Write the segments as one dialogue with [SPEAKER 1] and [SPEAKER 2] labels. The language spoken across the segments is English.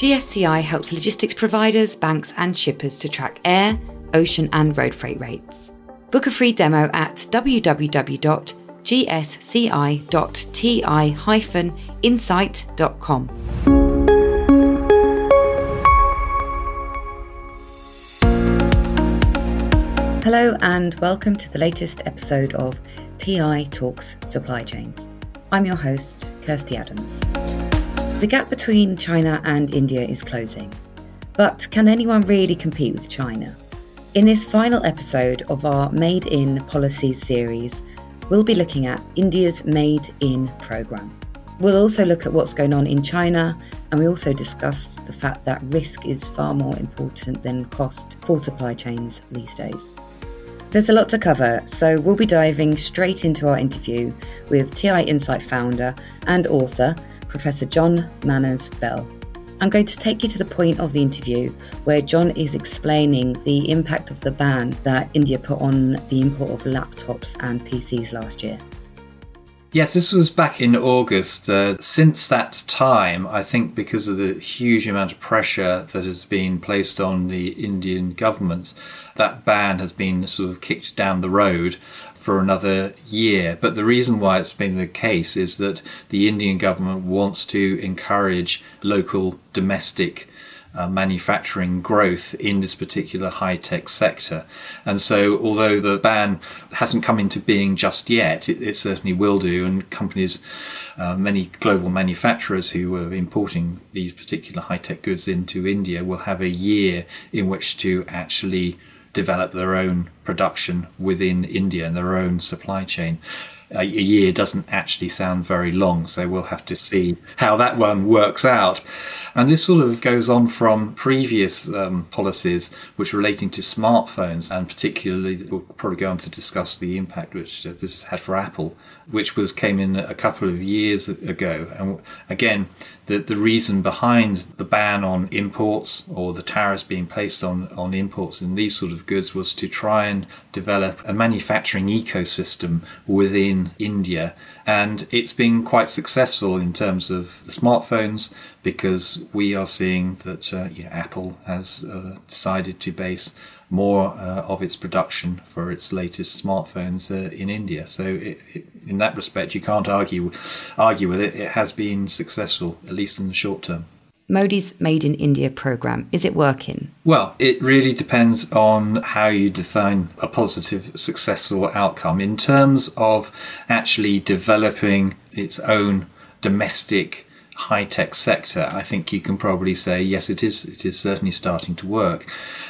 [SPEAKER 1] GSCI helps logistics providers, banks, and shippers to track air, ocean, and road freight rates. Book a free demo at www.gsci.ti-insight.com. Hello, and welcome to the latest episode of TI Talks Supply Chains. I'm your host, Kirsty Adams. The gap between China and India is closing. But can anyone really compete with China? In this final episode of our Made in Policies series, we'll be looking at India's Made in programme. We'll also look at what's going on in China, and we also discuss the fact that risk is far more important than cost for supply chains these days. There's a lot to cover, so we'll be diving straight into our interview with TI Insight founder and author Professor John Manners Bell. I'm going to take you to the point of the interview where John is explaining the impact of the ban that India put on the import of laptops and PCs last year.
[SPEAKER 2] Yes, this was back in August. Uh, since that time, I think because of the huge amount of pressure that has been placed on the Indian government, that ban has been sort of kicked down the road for another year. But the reason why it's been the case is that the Indian government wants to encourage local domestic uh, manufacturing growth in this particular high tech sector. And so, although the ban hasn't come into being just yet, it, it certainly will do. And companies, uh, many global manufacturers who are importing these particular high tech goods into India will have a year in which to actually develop their own production within India and their own supply chain. A year doesn't actually sound very long, so we'll have to see how that one works out. And this sort of goes on from previous um, policies which relating to smartphones, and particularly we'll probably go on to discuss the impact which uh, this had for Apple, which was came in a couple of years ago. And again, the, the reason behind the ban on imports or the tariffs being placed on, on imports in these sort of goods was to try and develop a manufacturing ecosystem within India. And it's been quite successful in terms of the smartphones because we are seeing that uh, you know, Apple has uh, decided to base more uh, of its production for its latest smartphones uh, in India. So, it, it, in that respect, you can't argue argue with it. It has been successful, at least in the short term.
[SPEAKER 1] Modi's Made in India program, is it working?
[SPEAKER 2] Well, it really depends on how you define a positive, successful outcome. In terms of actually developing its own domestic high tech sector, I think you can probably say yes, it is. It is certainly starting to work.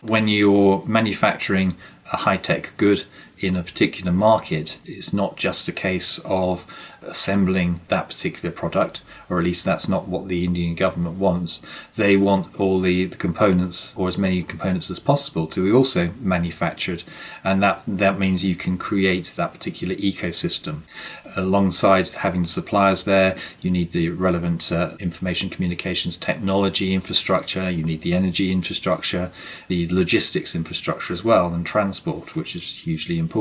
[SPEAKER 2] When you're manufacturing a high tech good in a particular market, it's not just a case of assembling that particular product, or at least that's not what the Indian government wants. They want all the, the components, or as many components as possible, to be also manufactured, and that that means you can create that particular ecosystem. Alongside having suppliers there, you need the relevant uh, information communications technology infrastructure, you need the energy infrastructure, the logistics infrastructure as well, and transport, which is hugely important.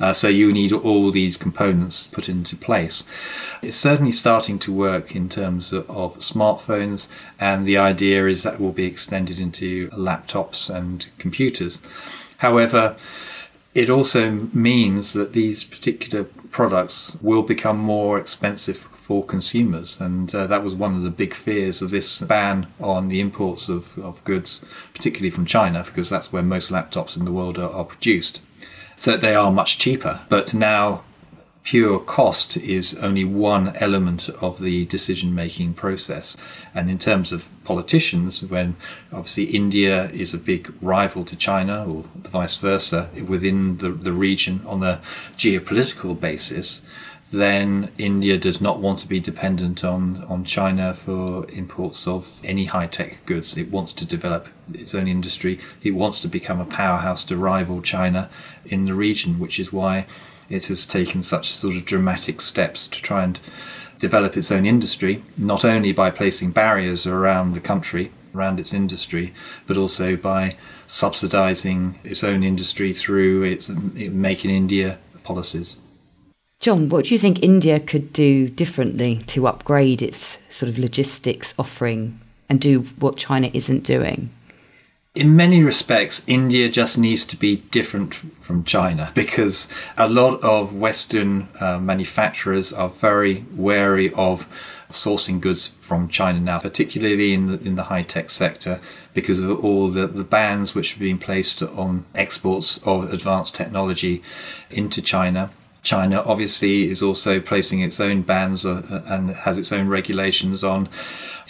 [SPEAKER 2] Uh, so you need all these components put into place. It's certainly starting to work in terms of, of smartphones, and the idea is that will be extended into laptops and computers. However, it also means that these particular products will become more expensive for consumers. And uh, that was one of the big fears of this ban on the imports of, of goods, particularly from China, because that's where most laptops in the world are, are produced. So they are much cheaper. But now pure cost is only one element of the decision making process. And in terms of politicians, when obviously India is a big rival to China or vice versa within the, the region on the geopolitical basis, then India does not want to be dependent on, on China for imports of any high tech goods. It wants to develop its own industry. It wants to become a powerhouse to rival China in the region, which is why it has taken such sort of dramatic steps to try and develop its own industry, not only by placing barriers around the country, around its industry, but also by subsidizing its own industry through its Make in India policies.
[SPEAKER 1] John, what do you think India could do differently to upgrade its sort of logistics offering and do what China isn't doing?
[SPEAKER 2] in many respects, India just needs to be different from China because a lot of Western uh, manufacturers are very wary of sourcing goods from China now, particularly in the, in the high tech sector, because of all the, the bans which have been placed on exports of advanced technology into China. China obviously is also placing its own bans uh, and has its own regulations on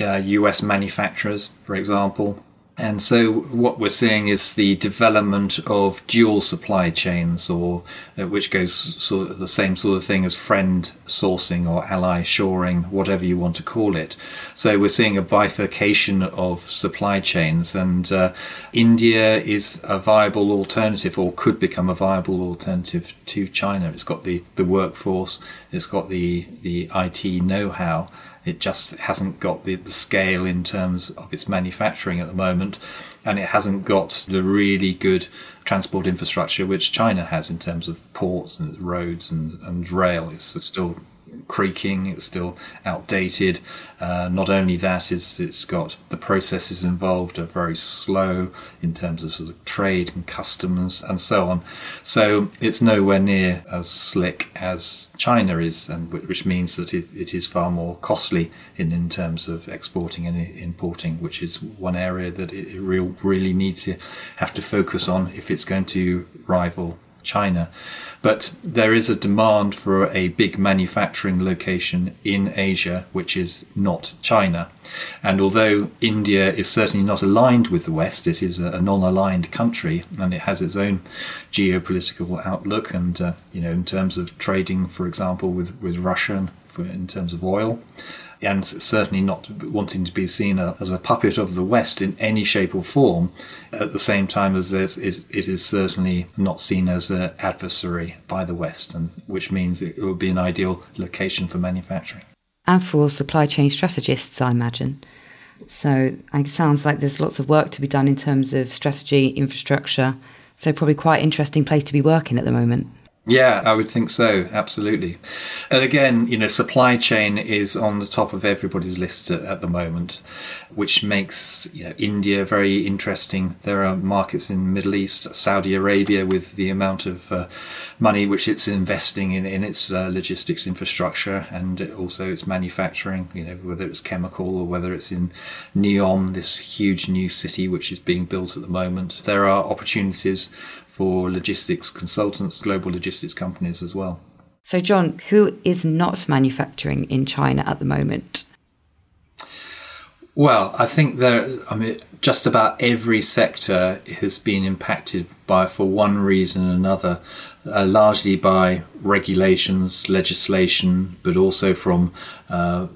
[SPEAKER 2] uh, US manufacturers, for example. And so what we're seeing is the development of dual supply chains or uh, which goes sort of the same sort of thing as friend sourcing or ally shoring, whatever you want to call it. So we're seeing a bifurcation of supply chains and uh, India is a viable alternative or could become a viable alternative to China. It's got the, the workforce, it's got the, the IT know-how it just hasn't got the, the scale in terms of its manufacturing at the moment, and it hasn't got the really good transport infrastructure which China has in terms of ports and roads and, and rail. It's still creaking. It's still outdated. Uh, not only that, is it's got the processes involved are very slow in terms of sort of trade and customs and so on. So it's nowhere near as slick as China is, and which means that it, it is far more costly in, in terms of exporting and importing, which is one area that it real, really needs to have to focus on if it's going to rival China. But there is a demand for a big manufacturing location in Asia, which is not China. And although India is certainly not aligned with the West, it is a non-aligned country, and it has its own geopolitical outlook. And uh, you know, in terms of trading, for example, with with Russia, for, in terms of oil, and certainly not wanting to be seen as a puppet of the West in any shape or form, at the same time as it is certainly not seen as an adversary by the West, and which means it would be an ideal location for manufacturing.
[SPEAKER 1] And for supply chain strategists, I imagine. So it sounds like there's lots of work to be done in terms of strategy, infrastructure. So probably quite interesting place to be working at the moment.
[SPEAKER 2] Yeah, I would think so. Absolutely. And again, you know, supply chain is on the top of everybody's list at, at, the moment, which makes, you know, India very interesting. There are markets in the Middle East, Saudi Arabia with the amount of uh, money which it's investing in, in its uh, logistics infrastructure and also its manufacturing, you know, whether it's chemical or whether it's in Neom, this huge new city which is being built at the moment. There are opportunities for logistics consultants, global logistics companies as well.
[SPEAKER 1] So, John, who is not manufacturing in China at the moment?
[SPEAKER 2] Well, I think there. I mean, just about every sector has been impacted by, for one reason or another, uh, largely by regulations, legislation, but also from uh,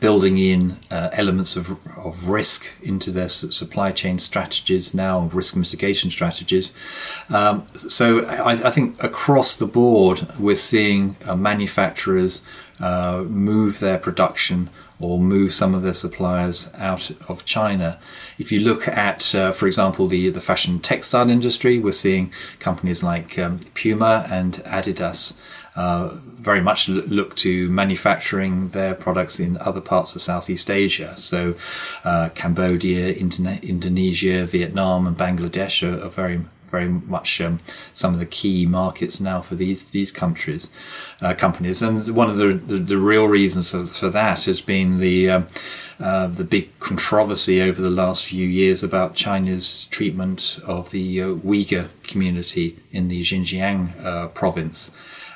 [SPEAKER 2] building in uh, elements of, of risk into their supply chain strategies now, risk mitigation strategies. Um, so I, I, think across the board, we're seeing uh, manufacturers uh, move their production or move some of their suppliers out of China. If you look at, uh, for example, the, the fashion textile industry, we're seeing companies like um, Puma and Adidas uh, very much look to manufacturing their products in other parts of Southeast Asia. So, uh, Cambodia, Indone- Indonesia, Vietnam, and Bangladesh are, are very very much um, some of the key markets now for these these countries uh, companies and one of the, the, the real reasons for, for, that has been the um, uh, the big controversy over the last few years about China's treatment of the uh, Uyghur community in the Xinjiang uh, province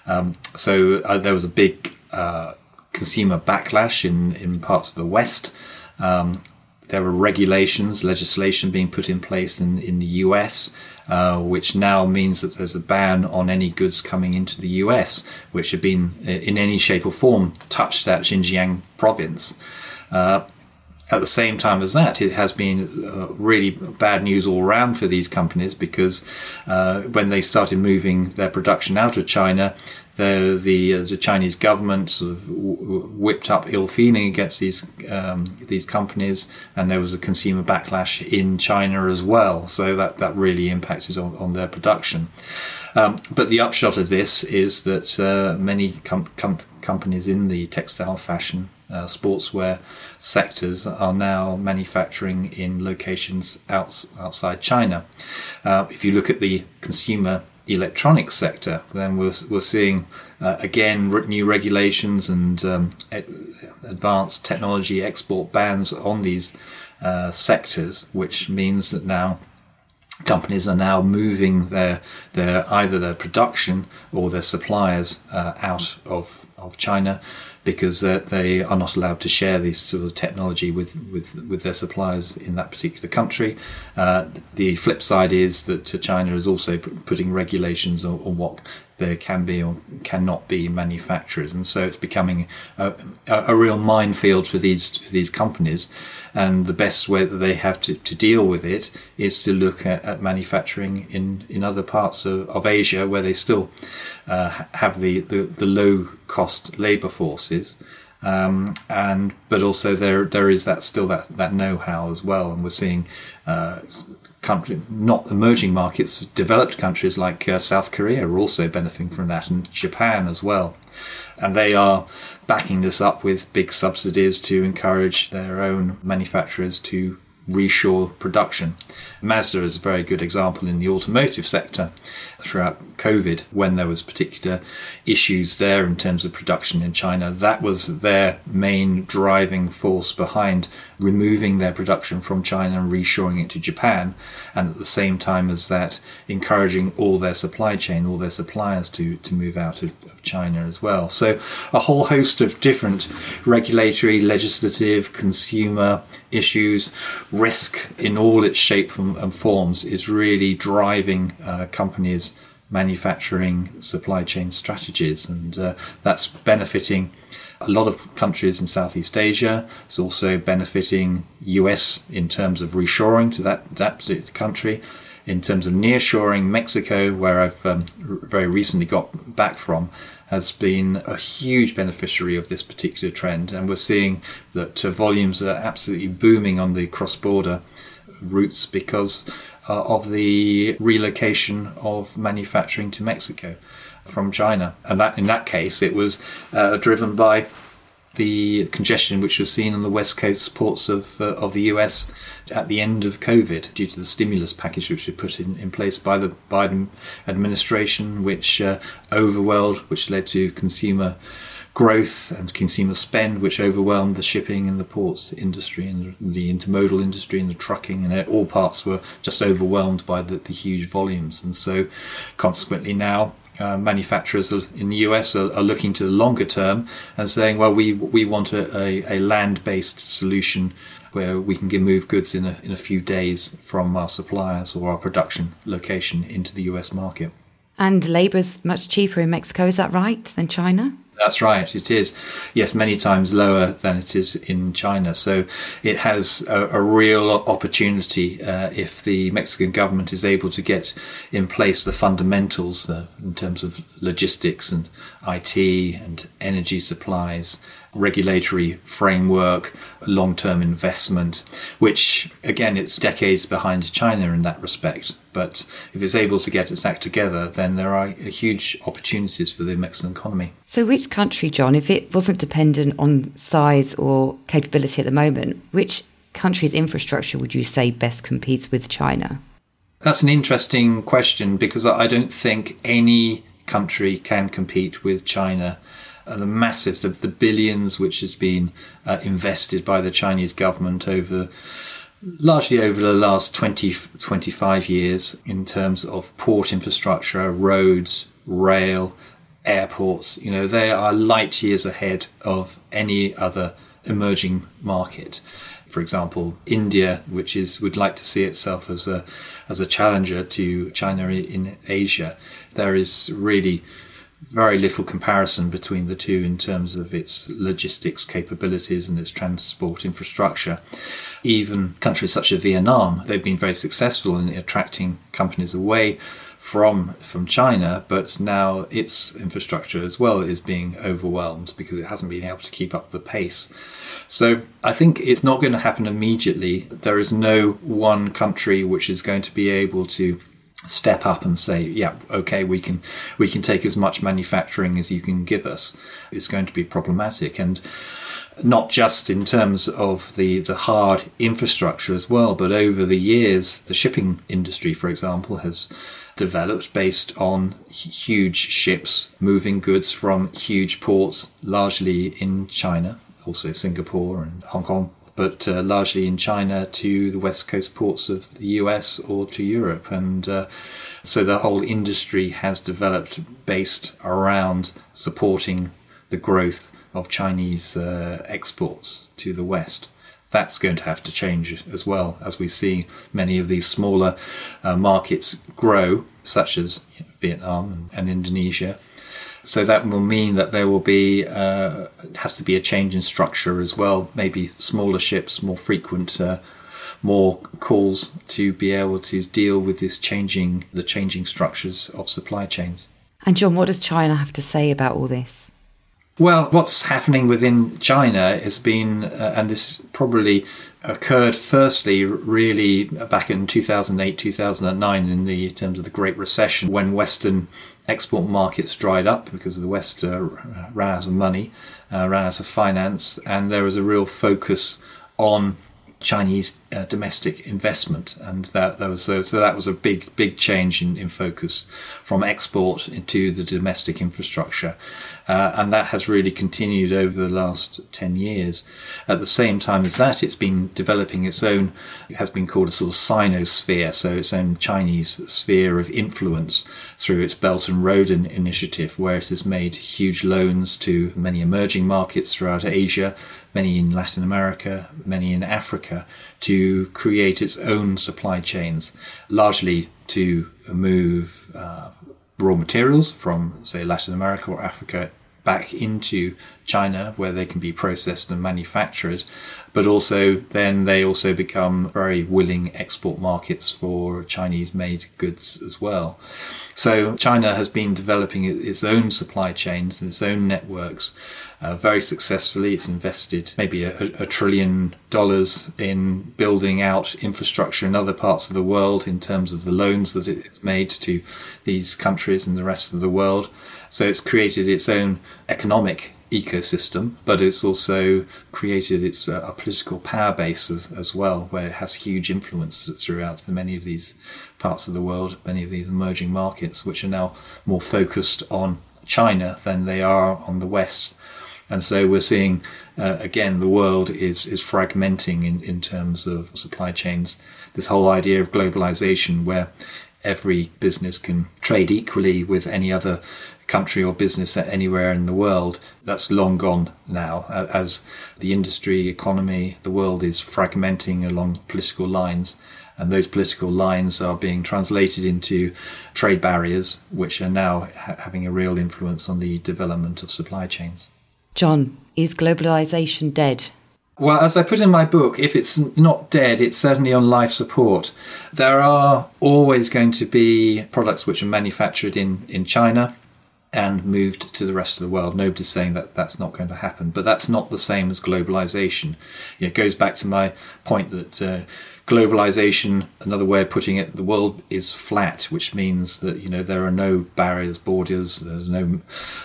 [SPEAKER 2] um, so uh, there was a big uh, consumer backlash in, in parts of the West. Um, there were regulations, legislation being put in place in, in the US, uh, which now means that there's a ban on any goods coming into the US, which have been uh, in any shape or form touched that Xinjiang province. Uh, at the same time as that, it has been uh, really bad news all around for these companies because uh, when they started moving their production out of China, the the, uh, the Chinese government sort of whipped up ill feeling against these um, these companies, and there was a consumer backlash in China as well. So that that really impacted on, on their production. Um, but the upshot of this is that uh, many com- com- companies in the textile, fashion, uh, sportswear sectors are now manufacturing in locations outs- outside China. Uh, if you look at the consumer electronics sector, then we're, we're seeing uh, again new regulations and um, advanced technology export bans on these uh, sectors, which means that now companies are now moving their their either their production or their suppliers uh, out of of China because uh, they are not allowed to share this sort of technology with, with, with their suppliers in that particular country. Uh, the flip side is that China is also putting regulations on, on, what there can be or cannot be manufacturers, and so it's becoming a, a, a real minefield for these for these companies. And the best way that they have to, to deal with it is to look at, at manufacturing in, in other parts of, of Asia where they still uh, have the, the, the, low cost labour forces. Um, and but also there there is that still that, that know how as well, and we're seeing uh, country not emerging markets, developed countries like uh, South Korea are also benefiting from that, and Japan as well, and they are backing this up with big subsidies to encourage their own manufacturers to reshore production. Mazda is a very good example in the automotive sector throughout COVID when there was particular issues there in terms of production in China. That was their main driving force behind removing their production from China and reshoring it to Japan. And at the same time as that, encouraging all their supply chain, all their suppliers to, to move out of, of China as well. So a whole host of different regulatory, legislative, consumer issues, risk in all its shape and forms is really driving uh, companies manufacturing supply chain strategies and uh, that's benefiting a lot of countries in Southeast Asia. It's also benefiting US in terms of reshoring to that, that country. In terms of nearshoring, Mexico, where I've um, very recently got back from, has been a huge beneficiary of this particular trend. And we're seeing that uh, volumes are absolutely booming on the cross border routes because uh, of the relocation of manufacturing to Mexico from China. And that, in that case, it was uh, driven by the congestion which was seen on the west coast ports of uh, of the US at the end of COVID due to the stimulus package which was put in, in place by the Biden administration, which uh, overwhelmed, which led to consumer growth and consumer spend, which overwhelmed the shipping and the ports industry and the intermodal industry and the trucking, and all parts were just overwhelmed by the, the huge volumes. And so, consequently, now uh, manufacturers in the US are, are, looking to the longer term and saying, well, we we want a, a, a land based solution where we can move goods in a, in a few days from our suppliers or our production location into the US market.
[SPEAKER 1] And labour is much cheaper in Mexico, is that right, than China?
[SPEAKER 2] That's right. It is, yes, many times lower than it is in China. So it has a, a real opportunity uh, if the Mexican government is able to get in place the fundamentals uh, in terms of logistics and IT and energy supplies regulatory framework, long term investment, which again, it's decades behind China in that respect. But if it's able to get its act together, then there are huge opportunities for the Mexican economy.
[SPEAKER 1] So, which country, John, if it wasn't dependent on size or capability at the moment, which country's infrastructure would you say best competes with China?
[SPEAKER 2] That's an interesting question because I don't think any country can compete with China the massive, the, the, billions which has been uh, invested by the Chinese government over largely over the last 20, 25 years in terms of port infrastructure, roads, rail, airports. You know, they are light years ahead of any other emerging market. For example, India, which is would like to see itself as a as a challenger to China in Asia, there is really very little comparison between the two in terms of its logistics capabilities and its transport infrastructure. Even countries such as Vietnam, they've been very successful in attracting companies away from from China, but now its infrastructure as well is being overwhelmed because it hasn't been able to keep up the pace. So I think it's not going to happen immediately. There is no one country which is going to be able to step up and say, yeah, okay, we can we can take as much manufacturing as you can give us. It's going to be problematic and not just in terms of the, the hard infrastructure as well, but over the years, the shipping industry, for example, has developed based on huge ships moving goods from huge ports, largely in China, also Singapore and Hong Kong, but uh, largely in China to the west coast ports of the US or to Europe. And uh, so the whole industry has developed based around supporting the growth of Chinese uh, exports to the West. That's going to have to change as well as we see many of these smaller uh, markets grow, such as Vietnam and, and, Indonesia. So that will mean that there will be uh, has to be a change in structure as well. Maybe smaller ships, more frequent, uh, more calls to be able to deal with this changing the changing structures of supply chains.
[SPEAKER 1] And John, what does China have to say about all this?
[SPEAKER 2] Well, what's happening within China has been, uh, and this probably occurred firstly really back in 2008, 2009 in the terms of the Great Recession when Western export markets dried up because the West uh, ran out of money, uh, ran out of finance, and there was a real focus on Chinese uh, domestic investment, and that, that was so, so that was a big big change in, in focus from export into the domestic infrastructure, uh, and that has really continued over the last ten years. At the same time as that, it's been developing its own, it has been called a sort of Sinosphere, so its own Chinese sphere of influence through its Belt and Road initiative, where it has made huge loans to many emerging markets throughout Asia many in Latin America, many in Africa, to create its own supply chains, largely to move uh, raw materials from, say, Latin America or Africa back into China, where they can be processed and manufactured. But also, then they also become very willing export markets for Chinese made goods as well. So China has been developing its own supply chains and its own networks uh, very successfully. It's invested maybe a, a, trillion dollars in building out infrastructure in other parts of the world in terms of the loans that it's made to these countries and the rest of the world. So it's created its own economic ecosystem, but it's also created its uh, a political power base as, as, well, where it has huge influence throughout many of these parts of the world, many of these emerging markets, which are now more focused on China than they are on the West. And so we're seeing, uh, again, the world is, is fragmenting in, in terms of supply chains. This whole idea of globalization where every business can trade equally with any other country or business anywhere in the world. That's long gone now as the industry, economy, the world is fragmenting along political lines. And those political lines are being translated into trade barriers, which are now ha- having a real influence on the development of supply chains.
[SPEAKER 1] John, is globalization dead?
[SPEAKER 2] Well, as I put in my book, if it's not dead, it's certainly on life support. There are always going to be products which are manufactured in, in China and moved to the rest of the world. Nobody's saying that that's not going to happen, but that's not the same as globalization. It goes back to my point that uh, globalization, another way of putting it, the world is flat, which means that you know there are no barriers, borders. There's no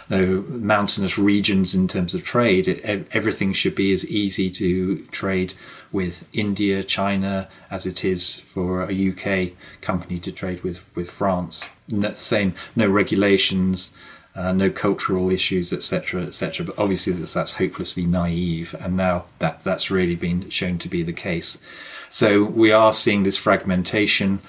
[SPEAKER 2] no mountainous regions in terms of trade. It, everything should be as easy to trade with India, China, as it is for a UK company to trade with with France. And that's the same. No regulations. Uh, no cultural issues, etc., etc. But obviously, that's, that's hopelessly naive, and now that that's really been shown to be the case. So we are seeing this fragmentation.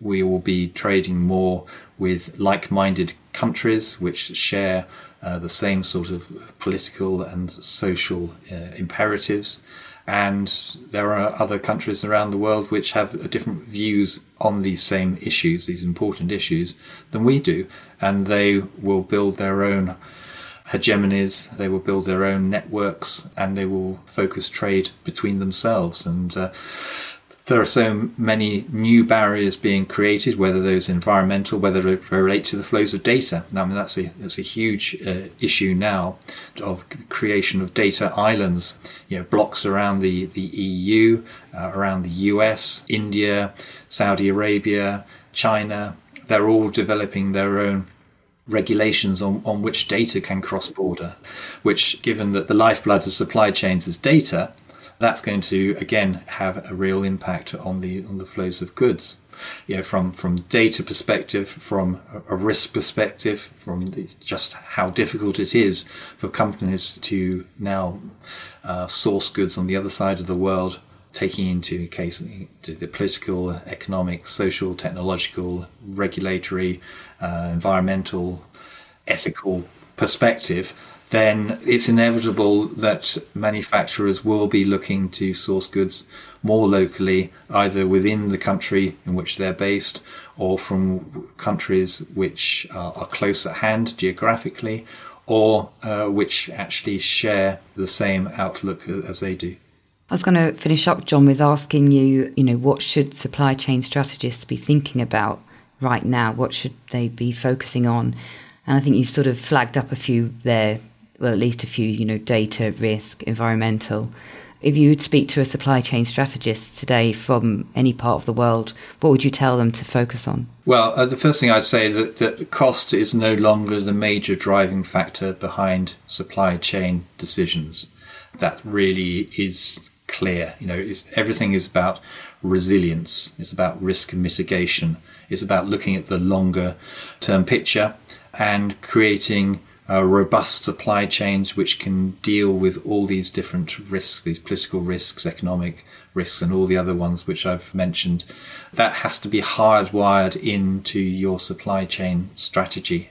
[SPEAKER 2] We will be trading more with like-minded countries which share uh, the same sort of political and social uh, imperatives. And there are other countries around the world which have different views on these same issues, these important issues, than we do. And they will build their own hegemonies, they will build their own networks, and they will focus trade between themselves. And uh, there are so many new barriers being created, whether those environmental, whether they relate to the flows of data. I mean, that's a, that's a huge uh, issue now of creation of data islands, you know, blocks around the, the EU, uh, around the US, India, Saudi Arabia, China. they're all developing their own regulations on, on which data can cross border, which, given that the lifeblood of supply chains is data, that's going to again have a real impact on the on the flows of goods. You know, from from data perspective, from a risk perspective, from the, just how difficult it is for companies to now uh, source goods on the other side of the world, taking into case the political, economic, social, technological, regulatory, uh, environmental, ethical perspective then it's inevitable that manufacturers will be looking to source goods more locally, either within the country in which they're based or from countries which are, close at hand geographically or uh, which actually share the same outlook as they do.
[SPEAKER 1] I was going to finish up, John, with asking you, you know, what should supply chain strategists be thinking about right now? What should they be focusing on? And I think you've sort of flagged up a few there well, at least a few, you know, data, risk, environmental. If you would speak to a supply chain strategist today from any part of the world, what would you tell them to focus on?
[SPEAKER 2] Well, uh, the first thing I'd say that, that cost is no longer the major driving factor behind supply chain decisions. That really is clear. You know, everything is about resilience. It's about risk mitigation. It's about looking at the longer term picture and creating uh, robust supply chains which can deal with all these different risks, these political risks, economic risks, and all the other ones which I've mentioned. That has to be hardwired into your supply chain strategy.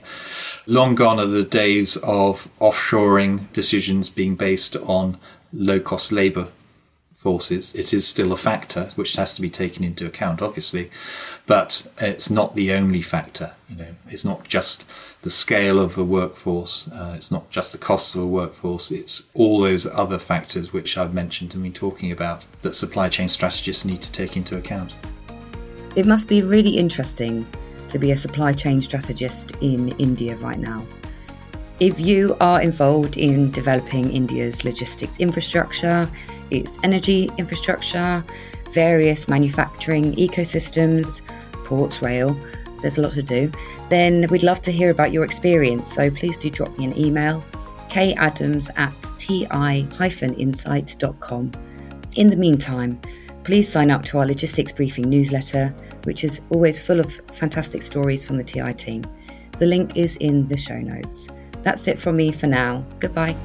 [SPEAKER 2] Long gone are the days of offshoring decisions being based on low cost labor forces. It is still a factor which has to be taken into account, obviously, but it's not the only factor. You know, it's not just the scale of a workforce. Uh, it's not just the cost of a workforce. It's all those other factors which I've mentioned and been talking about that supply chain strategists need to take into account.
[SPEAKER 1] It must be really interesting to be a supply chain strategist in India right now. If you are involved in developing India's logistics infrastructure, its energy infrastructure, various manufacturing ecosystems, ports, rail, there's a lot to do, then we'd love to hear about your experience. So please do drop me an email, kadams at ti-insight.com. In the meantime, please sign up to our logistics briefing newsletter, which is always full of fantastic stories from the TI team. The link is in the show notes. That's it from me for now. Goodbye.